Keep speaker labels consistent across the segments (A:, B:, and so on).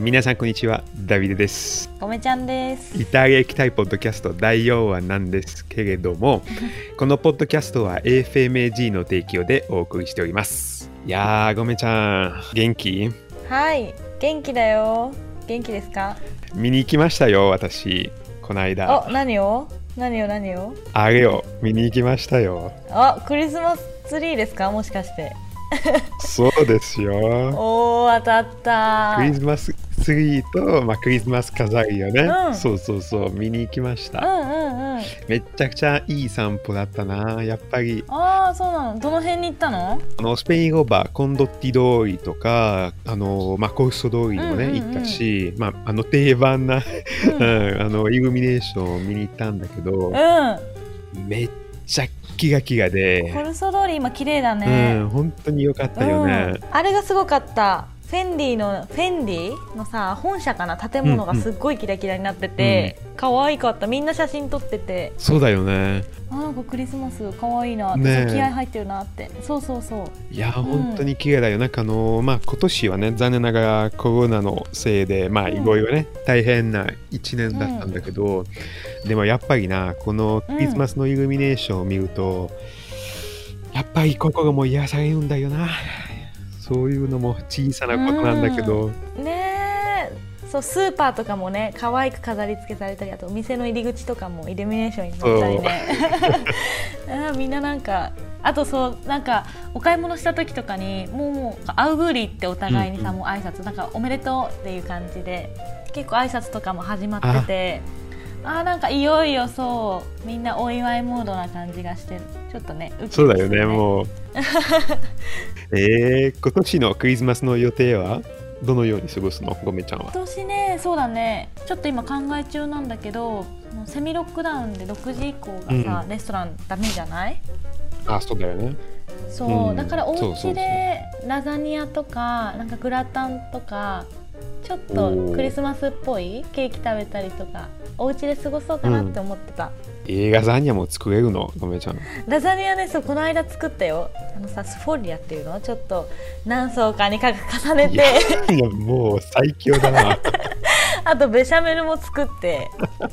A: 皆さんこんにちはダビデです
B: ごめちゃんです。
A: イタリア行きたいポッドキャスト第4話なんですけれども このポッドキャストは AFMAG の提供でお送りしておりますいやーごめちゃん元気？
B: はい、元気だよ。元気ですか？
A: 見に行きましたよ私この間
B: お、何を？何を？何を？
A: あれを見に行きましたよ
B: あ、クリスマスツリーですか？もしかして。
A: そうですよ
B: おー、当たった
A: ク。リスマスツリーと、まあ、クリスマス飾りをね、
B: うん
A: そうそうそう見に行きました、
B: うんうんうん。
A: めっちゃくちゃいい散歩だったなやっぱり
B: ああ、そうなの。どの辺に行ったの？
A: あのスペイン語バコンドッティ通りとかあの、まあ、コースト通りにもね、
B: うんうんうん
A: 行ったし、まあ、あの定番な、
B: う
A: うんん、あのイルミネーションを見に行ったんだけど、
B: うん。
A: めっちゃキラキラで、
B: コルソ通り今綺麗だ
A: う
B: ね。
A: ん、本当に良かったよね。
B: うんあれがすごかった。フェンディのフェンディのさ本社かな建物がすっごいキラキラになってて、可愛かった。みんな写真撮ってて。
A: そうだよね。
B: あなんかクリスマス可愛いな
A: ねえ。
B: 気合入ってるなって。そうそうそう。
A: いや、本当に綺麗だよ。なんかあの、まあ、今年はね、残念ながらコロナのせいで、まあ、
B: うん。
A: いろいろね、大変な1年だったんだけど、でもやっぱりな、このクリスマスのイルミネーションを見ると、やっぱり心も癒されるんだよな。そういうのも小さなことなんだけど、
B: ねえ。そうスーパーとかもね可愛く飾り付けされたりあとお店の入り口とかもイルミネーションに乗ったりね。あ ーみんななんかあとそうなんかお買い物した時とかにもうもうアウグーリーってお互いにさ、
A: うん。
B: もう挨拶なんかおめでとうっていう感じで結構挨拶とかも始まっててあーなんかいよいよそうみんなお祝いモードな感じがしてちょっとねウキウキ
A: そうだよね、もう。えー、今年のクリスマスの予定は？どのように過ごすの？ごめちゃんは。
B: 今年ねそうだね。ちょっと今考え中なんだけどもうセミロックダウンで6時以降がさ、
A: うん。
B: レストランダメじゃない？
A: あ、そうだよね。
B: そう、
A: うん。
B: だからお家でラザニアとかなんかグラタンとかちょっ
A: お
B: と
A: ー。
B: クリスマスっぽいケーキ食べたりとかお家で過ごそうかなって思ってた、
A: えー、ラザニアも作れるの？ごめちゃん。
B: ラザニアねそうこの間作ったよ。あのさスフォリアっていうの？ちょっと何層かにか重ね
A: いや
B: て
A: いやもう最強だな。
B: あとベシャメルも作って。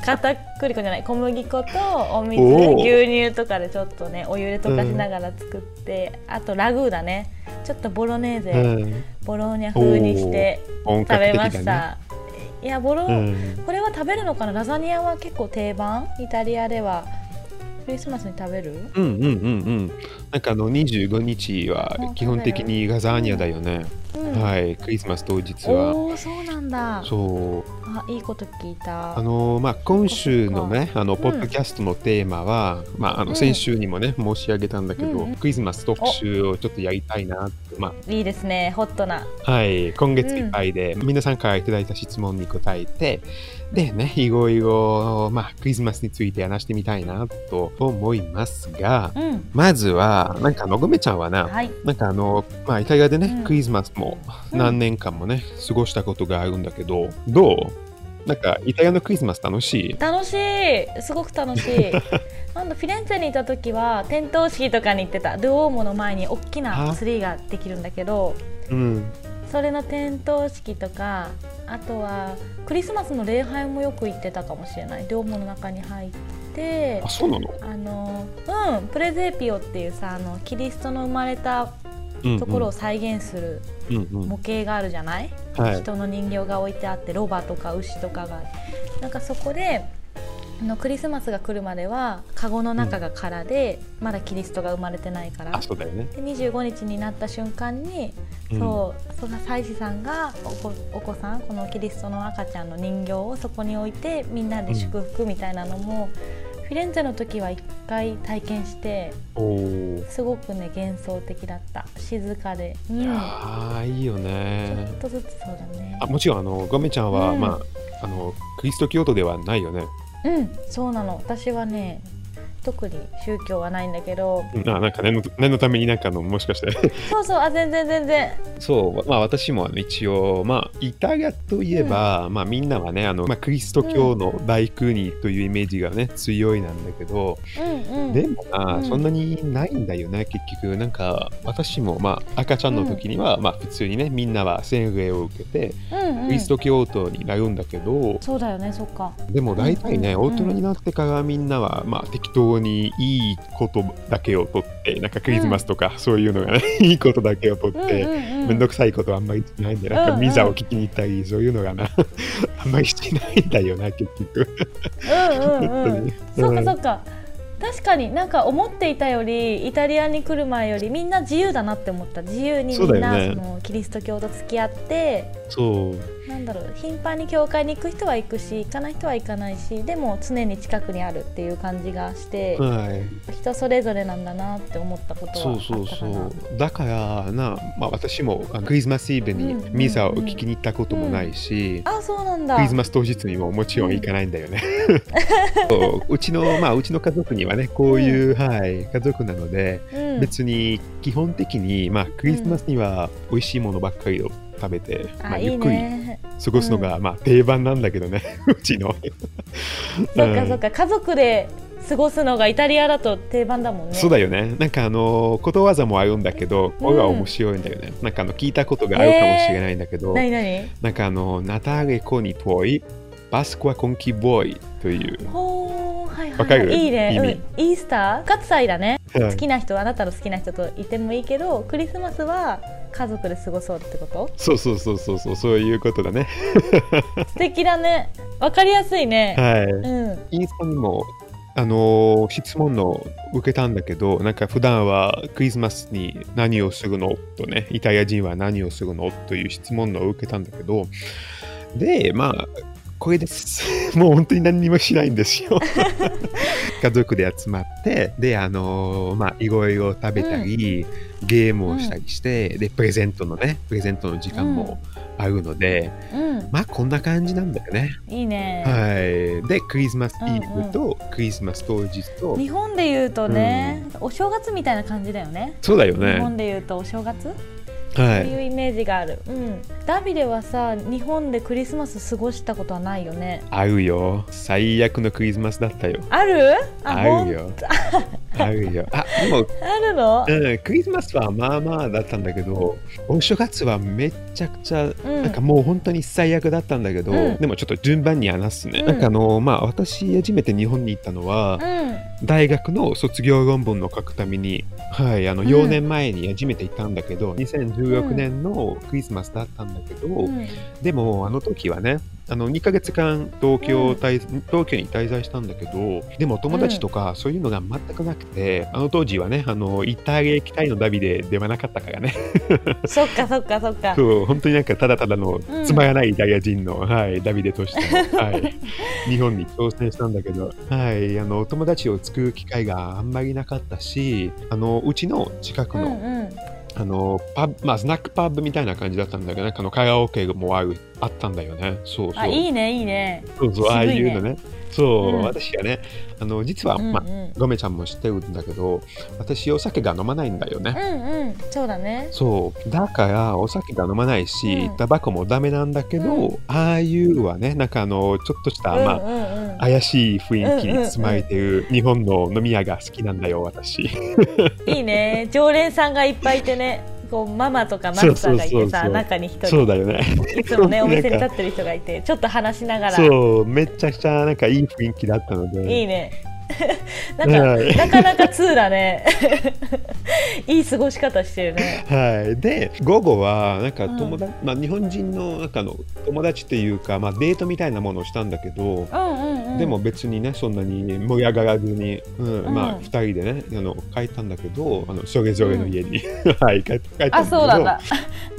B: 片栗粉じゃない。小麦粉とお水牛乳とかでちょっとねお湯で溶かしながら作って、あとラグーだね。ちょっとボロネーゼ、
A: うん、
B: ボローニャ風にして
A: 本
B: 食べ。ました、いやボロ、
A: うん、
B: これは食べるのかな？ラザニアは結構定番。イタリアではクリスマスに食べる？
A: うんうんうんうん。なんかあの25日は基本的にラザニアだよね。
B: うん。
A: はい、クリスマス当日は。
B: おおそうなんだ。
A: そう。
B: あいいこと聞いた。
A: あのまあ、今週のね、あの、
B: ん。
A: ポッドキャストのテーマは、まあ、あの、
B: うん。
A: 先週にもね、申し上げたんだけど、
B: うん。うん
A: クリスマス特集をちょっとやりたいなって、ま
B: いいですね。ホットな。
A: あ、はい、今月いっぱいで、皆さんからいただいた質問に答えて、でね、いろいろ、まあ、クリスマスについて話してみたいなと思いますが、
B: うん。
A: まずは、なんか、のごめちゃんはな、
B: はい。
A: なんかあの、まあ、イタリアでね、
B: うん。
A: クリスマスも
B: うん。
A: 何年間もね、過ごしたことがあるんだけど、どう？なんか、イタリアのクリスマス楽しい？
B: 楽しい。すごく楽しい。なんだフィレンツェにいた時は点灯式とかに行ってた。ドゥオーモの前に大きなツリーができるんだけど
A: うん。
B: それの点灯式とかあとはクリスマスの礼拝もよく行ってたかもしれない。ドゥオーモの中に入って
A: あ、そうなの？
B: あのうんプレゼーピオっていうさあのキリストの生まれたところを再現する
A: うんうん。
B: 模型があるじゃない、
A: はい。
B: 人の人形が置いてあってロバとか牛とかが。なんかそこであのクリスマスが来るまではカゴの中が空で、まだキリストが生まれてないから。
A: あそうだよね。
B: で25日になった瞬間に、
A: うん。
B: そうその祭司さんがお子さんこのキリストの赤ちゃんの人形をそこに置いてみんなで祝福みたいなのも、フィレンツェの時は一回体験してすごくね幻想的だった。静かで、うん、
A: い
B: ちょ
A: やーいいよね。
B: っとずつそうだね。
A: あもちろんあのゴメちゃんは、
B: うん。
A: まああのクリスト教徒ではないよね。
B: うんそうなの。私はね特に宗教はないんだけど
A: うんあなんか念の念のためになんかあのもしかして。
B: そうそうあ全然全然。
A: そう、まあ私もあの一応、まあイタリアといえば、まあみんなはね、あの、まあクリスト教の大国というイメージがね、強いなんだけど、
B: うんうん。
A: でもな、
B: うん。
A: そんなにないんだよね、結局。なんか、私もまあ赤ちゃんの時には、まあ普通にね、みんなは洗礼を受けて、
B: うんうん。
A: クリスト教徒になるんだけど、
B: そうだよねそっか。
A: でも大体ね、
B: うんうんうん。
A: 大人になってからみんなは、まあ適当にいいことだけを取って、なんかクリスマスとかそういうのがね、いいことだけを取って、
B: うんうんうん。
A: めんどくさいことはあんまりしないんで、なんかミザを聞きに行ったり、そういうのがな、あんまりしないんだよな、結局。
B: そっかそっか。確かになんか思っていたよりイタリアに来る前よりみんな自由だなって思った。自由にみんな
A: そ
B: のキリスト教と付き合って。
A: そう。
B: なんだろう頻繁に教会に行く人は行くし行かない人は行かないしでも常に近くにあるっていう感じがして、
A: はい。
B: 人それぞれなんだなって思ったことはあ
A: そうそうそう。だからな、まあ私もクリスマスイブにミザを聞きに行ったこともないし、
B: あそうなんだ。
A: クリスマス当日にももちろん行かないんだよね。そう。うちの、まあうちの家族にはね、こういう、はい、家族なので、
B: うん。
A: 別に基本的に、まあクリスマスには美味しいものばっかりを食べて、まあ、ゆっくり
B: ね。
A: 過ごすのが、まあ定番なんだけどね、うちの。
B: そっかそっか。家族で過ごすのがイタリアだと定番だもんね。
A: そうだよね。なんかあの、ことわざもあるんだけど、これは面白いんだよね。なんかあの、聞いたことがあるかもしれないんだけど、
B: 何何？
A: なんかあの、ナタレコニトイ、パスコアコンキボーイという、
B: はいはいい。いね、うん、イースター？カツ祭だね。
A: はい
B: 好きな人あなたの好きな人といてもいいけどクリスマスは家族で過ごそうってこと？
A: そうそうそうそうそう、そういうことだね。
B: 素敵だね。わかりやすいね、
A: はい。
B: うん。
A: インスタにも、あのー質問の受けたんだけど、なんか普段はクリスマスに何をするの？とね、イタリア人は何をするの？という質問のを受けたんだけど、で、まあ、これです。もう本当に何にもしないんですよ。家族で集まって、で、あのーまあ、いろいろ食べたり、ゲームをしたりして、で、プレゼントのね、プレゼントの時間もあるので、
B: うん
A: まあ、こんな感じなんだよね。
B: いいね、
A: はい。で、クリスマスイブとクリスマス当日と、
B: 日本で言うとね、お正月みたいな感じだよね
A: そうだよ
B: 日本
A: ね。
B: で言うとお正月、
A: はい。
B: っていうイメージがある、うん、ダビデはさ日本でクリスマス過ごしたことはないよね
A: あるよ。最悪のクリスマスだったよ。
B: ある？
A: あるよ。ある よ。あ、でも、
B: あるの？
A: うん、クリスマスはまあまあだったんだけど、お正月はめちゃくちゃ、
B: うん
A: なんかもう本当に最悪だったんだけど、
B: うん
A: でもちょっと順番に話すね。
B: うん
A: なんかあの、まあ私初めて日本に行ったのは、
B: うん
A: 大学の卒業論文を書くために、はい、あの
B: うん。
A: 4年前に初めて行ったんだけど、2016年のクリスマスだったんだけど、
B: うん。
A: でもあの時はね、あの2ヶ月間東京,、滞東京に滞在したんだけど、でも友達とかそういうのが全くなくて、あの当時はね、あのイタリア機体のダビデではなかったからね、
B: そっかそっかそっか。
A: そう本当になんかただただの
B: うん。
A: つまらないイタリア人の、はい、ダビデとしての、はい、日本に挑戦したんだけど、はい、あの友達を作る機会があんまりなかったし、あのうちの近くの、
B: うんうん。
A: あのパブまあ、スナックパブみたいな感じだったんだけど、なんかあのカラオケもあるあったんだよね。そうそう。
B: あいいねいいね。
A: そうそう、ああ
B: 渋い
A: うのね。そう、
B: うん。
A: 私はね、あの実は、まあ、
B: うん。うん
A: ゴメちゃんも知ってるんだけど、私お酒が飲まないんだよね。
B: うんうん。そうだね。
A: そう、だからお酒が飲まないし、
B: うん。
A: タバコもダメなんだけど、
B: うん。
A: ああいうはね、なんかあの、ちょっとした、まあ、
B: うんうん。うん
A: 怪しい雰囲気に包まれてる日本の飲み屋が好きなんだよ、私。
B: いいね。常連さんがいっぱいいてねこうママとかマスターがいてさ中に一人。
A: そうだよね。
B: いつもね お店に立ってる人がいてちょっと話しながら。
A: そう、めちゃくちゃなんかいい雰囲気だったので。
B: いいね なんか、
A: はい。
B: なかなか通だね。いい過ごし方してるね。
A: はい、で午後はなんか
B: うん。
A: 友達、まあ、日本人のなんかの友達っていうか、まあ、デートみたいなものをしたんだけど、
B: うんうんうん。
A: でも別にねそんなに盛り上がらずに、うん
B: うん。
A: まあ、2人でねあの帰ったんだけどあのそれぞれの家に、はい帰っ帰ったんだけど。
B: あ そうなんだ。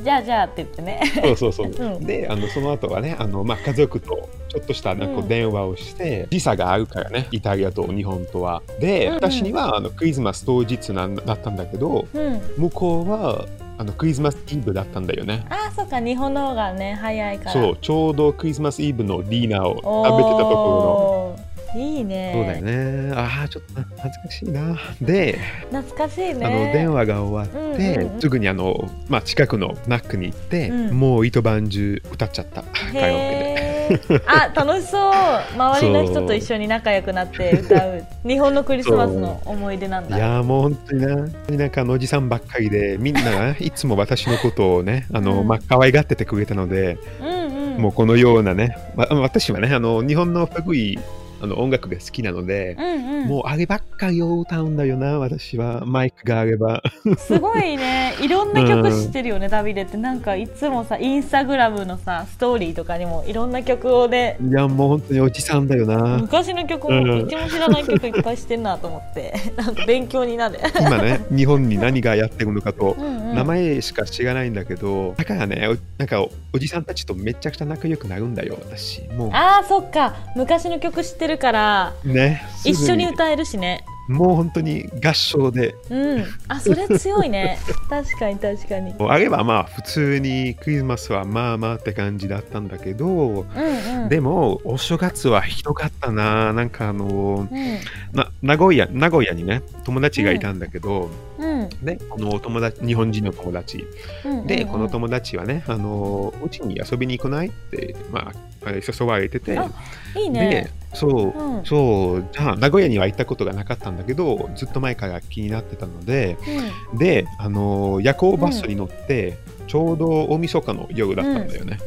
B: じゃあじゃあって言ってね。
A: そうそうそう、
B: うん。
A: であのその後はねあの、まあ、家族とちょっとしたなんか電話をして、時差があるからねイタリアと日本とは。で、
B: うんうん。
A: 私にはあのクリスマス当日なんだったんだけど
B: うん。
A: 向こうはあのクリスマスイブだったんだよね。
B: あそっか日本の方がね早いから。
A: そうちょうどクリスマスイブのディナーを食べてたとこ
B: おーいいね。
A: ろのそうだよね。ああちょっと恥ずかしいな。で、
B: 懐かしいね。
A: あの電話が終わって、
B: うんうんうん。
A: すぐにあの、まあ、近くのマックに行って、
B: うん。
A: もう一晩中歌っちゃった。カラオケで。
B: あ楽しそう。周りの人と一緒に仲良くなって歌う。日本のクリスマスの思い出なんだ。
A: いやーもう本当にな、本当になんかあのおじさんばっかりで、みんながいつも私のことをね、あの、
B: うん。
A: まあ、可愛がっててくれたので、
B: うんうん。
A: もうこのようなね、まあ、私はね、あの、日本の古いあの音楽が好きなので、
B: うんうん。
A: もうあればっかりを歌うんだよな、私は。マイクがあれば。
B: すごいね。いろんな曲知ってるよね、ダビデって。なんかいつもさインスタグラムのさストーリーとかにもいろんな曲をね。
A: いや、もう本当におじさんだよな。
B: 昔の曲
A: うん。
B: もうちも知らない曲いっぱい知ってんなと思って。なんか勉強になる。
A: 今ね、日本に何がやってるのかと、
B: うんうん。
A: 名前しか知らないんだけど、だからね、おなんかおおじさんたちとめちゃくちゃ仲良くなるんだよ、私。も
B: あーそっか。昔の曲知ってるから
A: う、ね、
B: 一緒に歌えるしね。
A: もう本当に合唱で、
B: うん。あそれ強いね。確かに確かに。
A: あればまあ普通にクリスマスはまあまあって感じだったんだけど、
B: うんうん。
A: でもお正月はひどかったな。なんかあの、
B: うん。
A: な名古屋、名古屋にね、友達がいたんだけど、
B: うん。
A: ね、このお友達、日本人の友達。
B: うん。
A: で、この友達はね、あの、うちに遊びに来ないって、まあ、誘われてて、
B: あいい
A: で
B: ね、
A: そう、
B: うん。
A: そう、じゃあ、名古屋には行ったことがなかったんだけど、ずっと前から気になってたので、
B: うん。
A: で、あの、夜行バスに乗って、ちょうど大晦日の夜だったんだよね。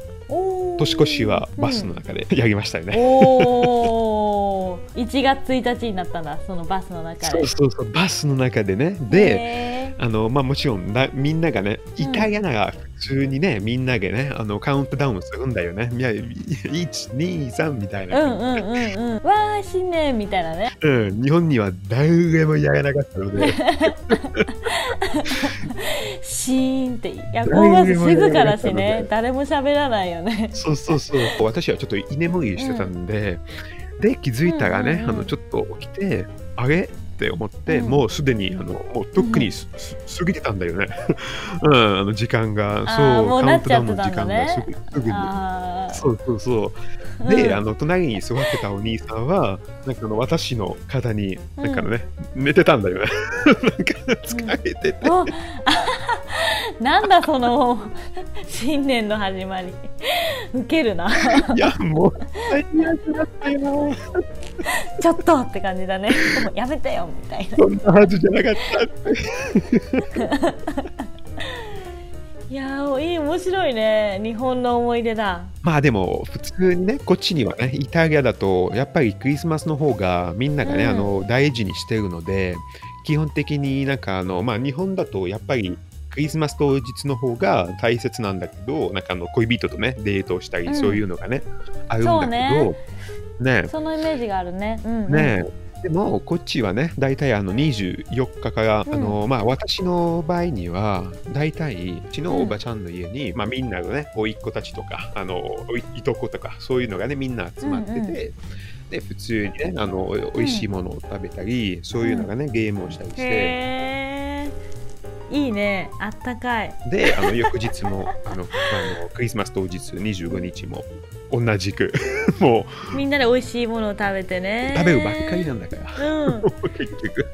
A: 年越しはバスの中でやりましたよね。
B: おお1月1日になったんだそのバスの中で。
A: そうそうそう、バスの中でね。で、
B: へ
A: あのまあ、もちろんなみんながね、イタリアなら普通にね、みんなでね、あのカウントダウンするんだよね。いや1、2、3みたいな。
B: ーうんうんうんうん。わー新年みたいなね。
A: うん、日本には誰もやらなかったので、
B: シーンって。夜行バス静かだしね。誰も喋らないよね。
A: そうそうそう、私はちょっと居眠りしてたんで、で、気づいたらね、
B: うんうんうん。
A: あのちょっと起きて、あれ？って思って、
B: うん
A: もうすでにあのもうとっくにす、す過ぎてたんだよね。うん、あの時間が、そう、カウントダウンの時間がすぐすぐに。そうそうそう。で、
B: うん
A: あの隣に座ってたお兄さんは、なんかあの私の肩に、なんかね、寝てたんだよね。なんか疲れてて。
B: お なんだその新年の始まり。ウケるな。い
A: や、もう最悪だったよ。
B: ちょっとって感じだね。やめてよみたいな。
A: そんなはずじゃなかったって。
B: いやーいい面白いね。日本の思い出だ。
A: まあでも、普通にね、こっちにはね、イタリアだと、やっぱりクリスマスの方がみんながね、
B: うん。
A: あの大事にしてるので、基本的になんかあの、まあ日本だとやっぱりクリスマス当日の方が大切なんだけど、なんかあの恋人とね、デートをしたり、
B: うん。
A: そういうのがね、あるんだけど、ね。
B: そのイメージがあるね。うんうん。
A: ね。でもこっちはね大体あの24日から、
B: うん。
A: あのまあ、私の場合には大体うちのおばちゃんの家に、まあ、みんなのね甥っ子たちとかあのおいいとことかそういうのがねみんな集まってて、
B: うんうん
A: で普通にねあのおいしいものを食べたり、そういうのがねゲームをしたりして、
B: いいね。あったかい。
A: であの翌日もあのあのクリスマス当日25日も同じく も
B: みんなで美味しいものを食べてね。
A: う食べるばっかりなんだから、
B: うん。
A: 結局。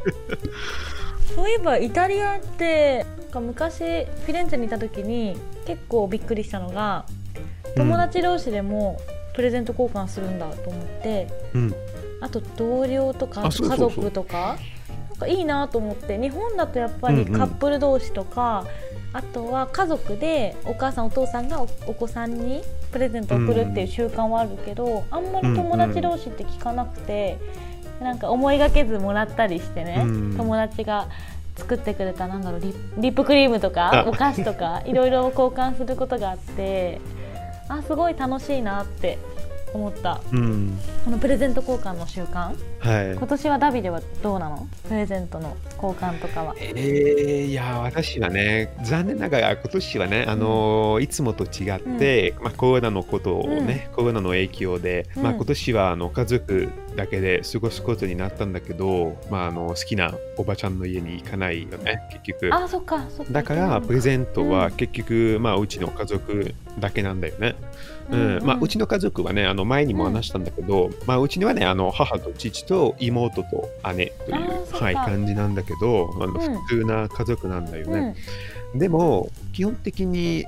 B: そういえばイタリアってなんか昔フィレンツェにいた時に結構びっくりしたのが友達同士でもプレゼント交換するんだと思って、
A: うん。
B: あと同僚とか
A: あ
B: 家族とかいいなと思って日本だとやっぱり
A: うんうん。
B: カップル同士とか、あとは家族でお母さんお父さんがおお子さんにプレゼントを送るっていう習慣はあるけど、あんまり友達同士って聞かなくて、なんか思いがけずもらったりしてね、
A: うん。
B: 友達が作ってくれたなんだろうリリップクリームとか
A: あ。
B: お菓子とか いろいろ交換することがあってあすごい楽しいなって思った。
A: うん。
B: このプレゼント交換の習慣？
A: はい。
B: 今年はダビデはどうなの？プレゼントの交換とかは。
A: えー、いや私はね残念ながら今年はね、あのいつもと違って、まあ、コロナのことをね、コロナの影響で、まあ、
B: うん。
A: 今年はあの家族だけで過ごすことになったんだけど、まあ、あの好きなおばちゃんの家に行かないよね結局。
B: あそっかそっか。
A: だからプレゼントは
B: うん。
A: 結局、まあ、うちの家族だけなんだよね。う
B: うんうん。
A: んまあ、うちの家族はね、あの前にも話したんだけど、まあ、うちにはね、あの母と父と妹と姉という、
B: か。
A: はい、感じなんだけど、あの
B: うん。
A: 普通な家族なんだよ
B: うん。
A: ね。でも、基本的に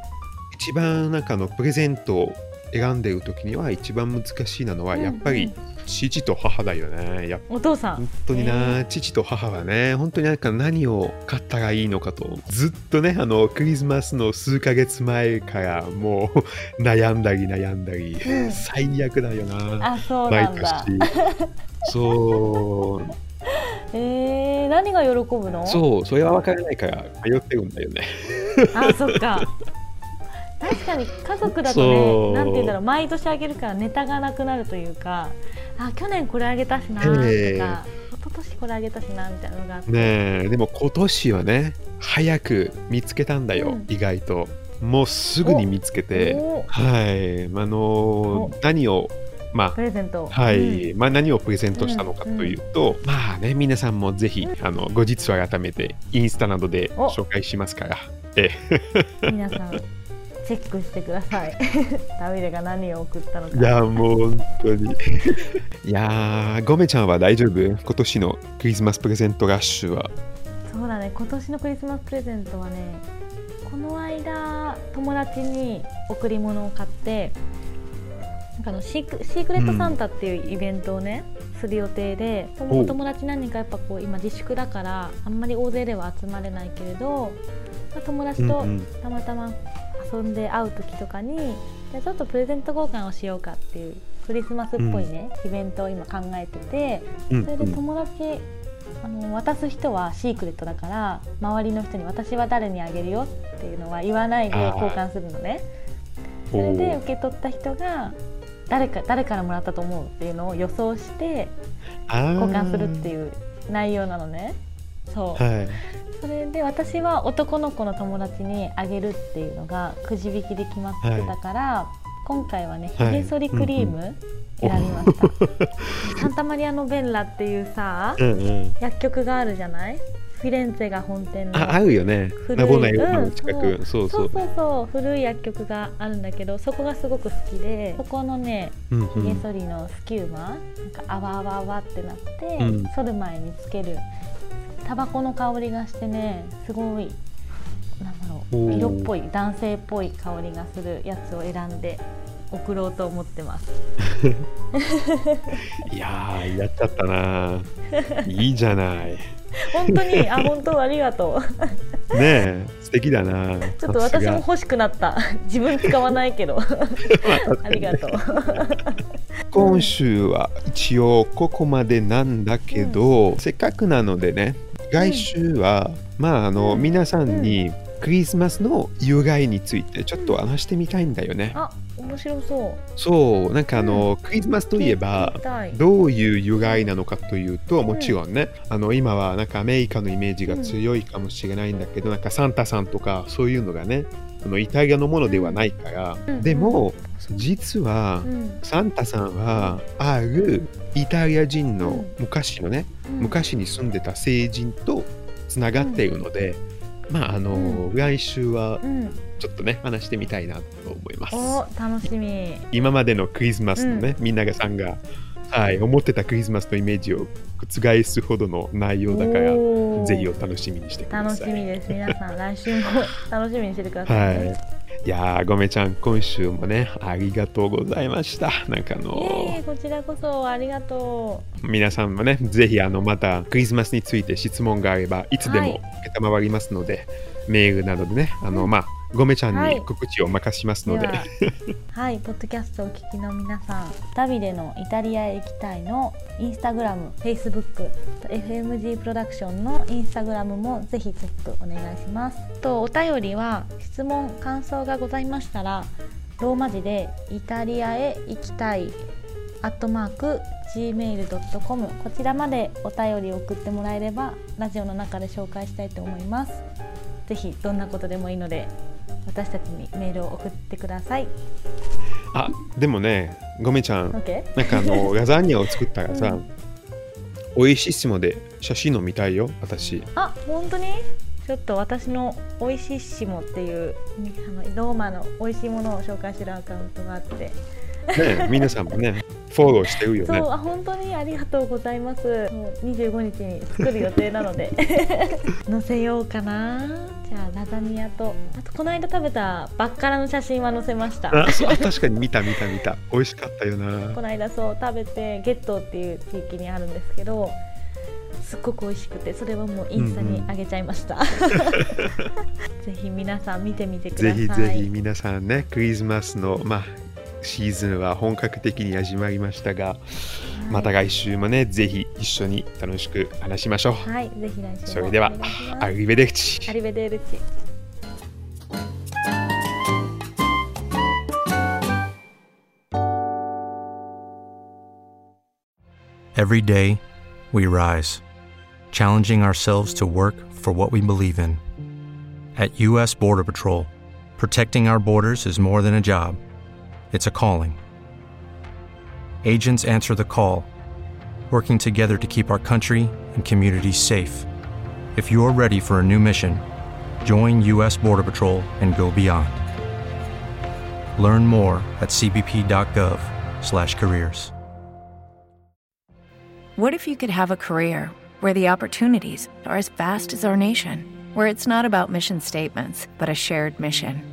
A: 一番なんかあのプレゼントを選んでる時には一番難しいなのは、
B: うん。
A: やっぱり父と母だよね。やっ
B: お父さん。
A: 本当にな、父と母はね、本当になんか何を買ったらいいのかと、ずっとね、あの、クリスマスの数ヶ月前からもう悩んだり悩んだり、
B: うん
A: 最悪だよな、
B: あそう
A: 毎
B: なんだ。
A: 年。そう、
B: えー、何が喜ぶの？
A: そう、それは分からないから迷ってるんだよね。
B: あそっか確かに家族だとねなんて言うんだろう毎年あげるからネタがなくなるというかあ去年これあげたしなとか、
A: ええ
B: 一昨年これあげたしなみたいなのがあって、
A: ねえ、でも今年はね、早く見つけたんだよ、
B: うん。
A: 意外と。もうすぐに見つけて、
B: お
A: はい、あの何を、まあ
B: プ、レゼント。
A: はい、
B: うん。
A: まあ、何をプレゼントしたのかというと、まあね、皆さんもぜひ、あの後日改めてインスタなどで
B: お。
A: 紹介しますから。え。
B: 皆さんチェックしてください。ダビデが何を送ったのか。
A: いや、もう本当に。いやー、ゴメちゃんは大丈夫？今年のクリスマスプレゼントラッシュは。
B: そうだね。今年のクリスマスプレゼントはねこの間友達に贈り物を買ってなんかあのシークシークレットサンタっていうイベントをね、する予定で友達何人かやっぱこう今自粛だからあんまり大勢では集まれないけれど、まあ友達と
A: うんうん。
B: たまたま遊んで会う時とかにじゃあちょっとプレゼント交換をしようかっていうクリスマスっぽいね、イベントを今考えてて
A: うん。
B: それで友達あの渡す人はシークレットだから周りの人に私は誰にあげるよっていうのは言わないで交換するのね。それで受け取った人が誰か誰からもらったと思うっていうのを予想して交
A: 交
B: 換するっていう内容なのね。そう、
A: はい。
B: それで私は男の子の友達にあげるっていうのがくじ引きで決まってたから、今回はねひ
A: はい。
B: げ剃りクリーム選びました、サンタマリアノベンラっていうさ
A: うんうん。
B: 薬局があるじゃない？フィレンツェが本店の
A: あ、合うよね。
B: 古い
A: 近く。そう。そう。
B: そう。そう古い薬局があるんだけどそこがすごく好きでそこのね
A: うん
B: ひげ
A: うん
B: 剃りのスキューマ、なんかあわあわあわってなって、
A: うん。
B: 剃る前につけるタバコの香りがしてねすごいなんだろう色っぽい男性っぽい香りがするやつを選んで送ろうと思ってます。
A: いやー、やっちゃったな。いいじゃない。
B: 本当にあ本当ありがとう。
A: ねえ、素敵だな。
B: ちょっと私も欲しくなった。自分使わないけど。ありがとう。
A: 今週は一応ここまでなんだけど、せっかくなのでね来週は、まああの、
B: うん。
A: 皆さんにクリスマスの由来についてちょっと話してみたいんだよね。
B: あ面白そう。
A: そうなんかあの、クリスマスといえばどういう由来なのかというともちろんね、あの今はなんかアメリカのイメージが強いかもしれないんだけど、なんかサンタさんとかそういうのがねあのイタリアのものではないから、
B: うん。
A: でも実は、
B: うん。
A: サンタさんはあるイタリア人の
B: うん。
A: 昔のね、
B: うん。
A: 昔に住んでた聖人とつながっているので、まああの、
B: う
A: 来週は
B: うん。
A: ちょっとね話してみたいなと思います。
B: お楽しみ。
A: 今までのクリスマスのね、みんながさんが、はい、思ってたクリスマスのイメージを覆すほどの内容だから、ぜひお楽しみにしてくだ
B: 楽
A: さい。
B: しみです皆さん来週も楽しみにしててください、
A: は
B: ね、
A: い。いやー、ごめちゃん、今週もね、ありがとうございました。なんかあの
B: えこちらこそありがと
A: 皆さんもね、ぜひあのまたクリスマスについて質問があれば、いつでも承りますので、メールなどでね、あの、
B: うん
A: まあ、ごめちゃん
B: はい。
A: に告知を任しますので、
B: ははいポッドキャストをお聞きの皆さんダビデのイタリアへ行きたいのインスタグラムフェイスブック FMG プロダクションのインスタグラムもぜひチェックお願いします。とお便りは質問感想がございましたらローマ字でイタリアへ行きたいアットマーク gmail.com こちらまでお便りを送ってもらえればラジオの中で紹介したいと思いますぜひどんなことでもいいので私たちにメールを送ってください。
A: あでもねごめんちゃん?なんかあの ラザニアを作ったらさ、
B: うん。
A: 美味しいしもで写真の見たいよ私。
B: あ本当に？ちょっと私の「おいしいしも」っていうあのローマの美味しいものを紹介してるアカウントがあって。
A: ね皆さんもねフォローしてるよね。
B: そうあ本当にありがとうございます。もう25日に作る予定なので。載せようかな。じゃあラザニアと。あとこの間食べたバッカラの写真は載せました。
A: あそうあ確かに見た見た見た。美味しかったよな。
B: この間そう食べてゲットっていう地域にあるんですけどすっごく美味しくてそれはもうインスタに上げちゃいました、ぜひ皆さん見てみてください。
A: ぜひぜひ皆さんねクリスマスのまあシーズンは本格的に始まりましたが、また来週もねぜひ一緒に楽しく話しましょう、
B: はいぜひ来週も
A: それではアリベデルチ
B: アリベデルチ
C: Every day, we rise, challenging ourselves to work for what we believe in. At U.S. Border Patrol, protecting our borders is more than a job, it's a calling. Agents answer the call, working together to keep our country and communities safe. If you're ready for a new mission, join U.S. Border Patrol and go beyond. Learn more at cbp.gov/careers.
D: What if you could have a career where the opportunities are as vast as our nation, where it's not about mission statements, but a shared mission?